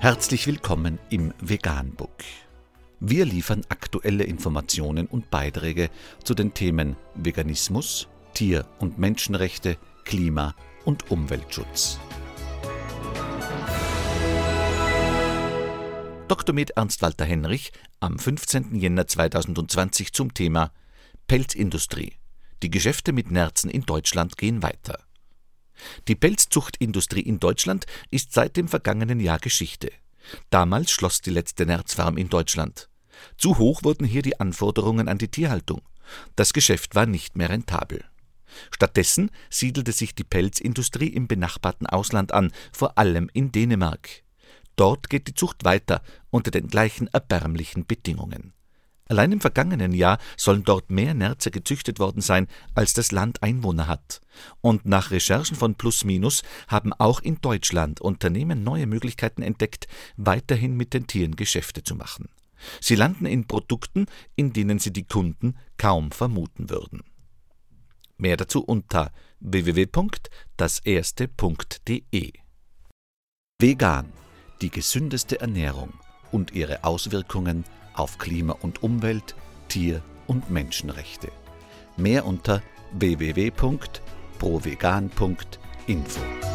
Herzlich willkommen im Veganbook. Wir liefern aktuelle Informationen und Beiträge zu den Themen Veganismus, Tier- und Menschenrechte, Klima- und Umweltschutz. Dr. Med Ernst Walter Henrich am 15. Jänner 2020 zum Thema Pelzindustrie. Die Geschäfte mit Nerzen in Deutschland gehen weiter. Die Pelzzuchtindustrie in Deutschland ist seit dem vergangenen Jahr Geschichte. Damals schloss die letzte Nerzfarm in Deutschland. Zu hoch wurden hier die Anforderungen an die Tierhaltung. Das Geschäft war nicht mehr rentabel. Stattdessen siedelte sich die Pelzindustrie im benachbarten Ausland an, vor allem in Dänemark. Dort geht die Zucht weiter unter den gleichen erbärmlichen Bedingungen. Allein im vergangenen Jahr sollen dort mehr Nerze gezüchtet worden sein, als das Land Einwohner hat. Und nach Recherchen von Plus Minus haben auch in Deutschland Unternehmen neue Möglichkeiten entdeckt, weiterhin mit den Tieren Geschäfte zu machen. Sie landen in Produkten, in denen sie die Kunden kaum vermuten würden. Mehr dazu unter www.daserste.de. Vegan, die gesündeste Ernährung und ihre Auswirkungen auf Klima und Umwelt, Tier- und Menschenrechte. Mehr unter www.provegan.info.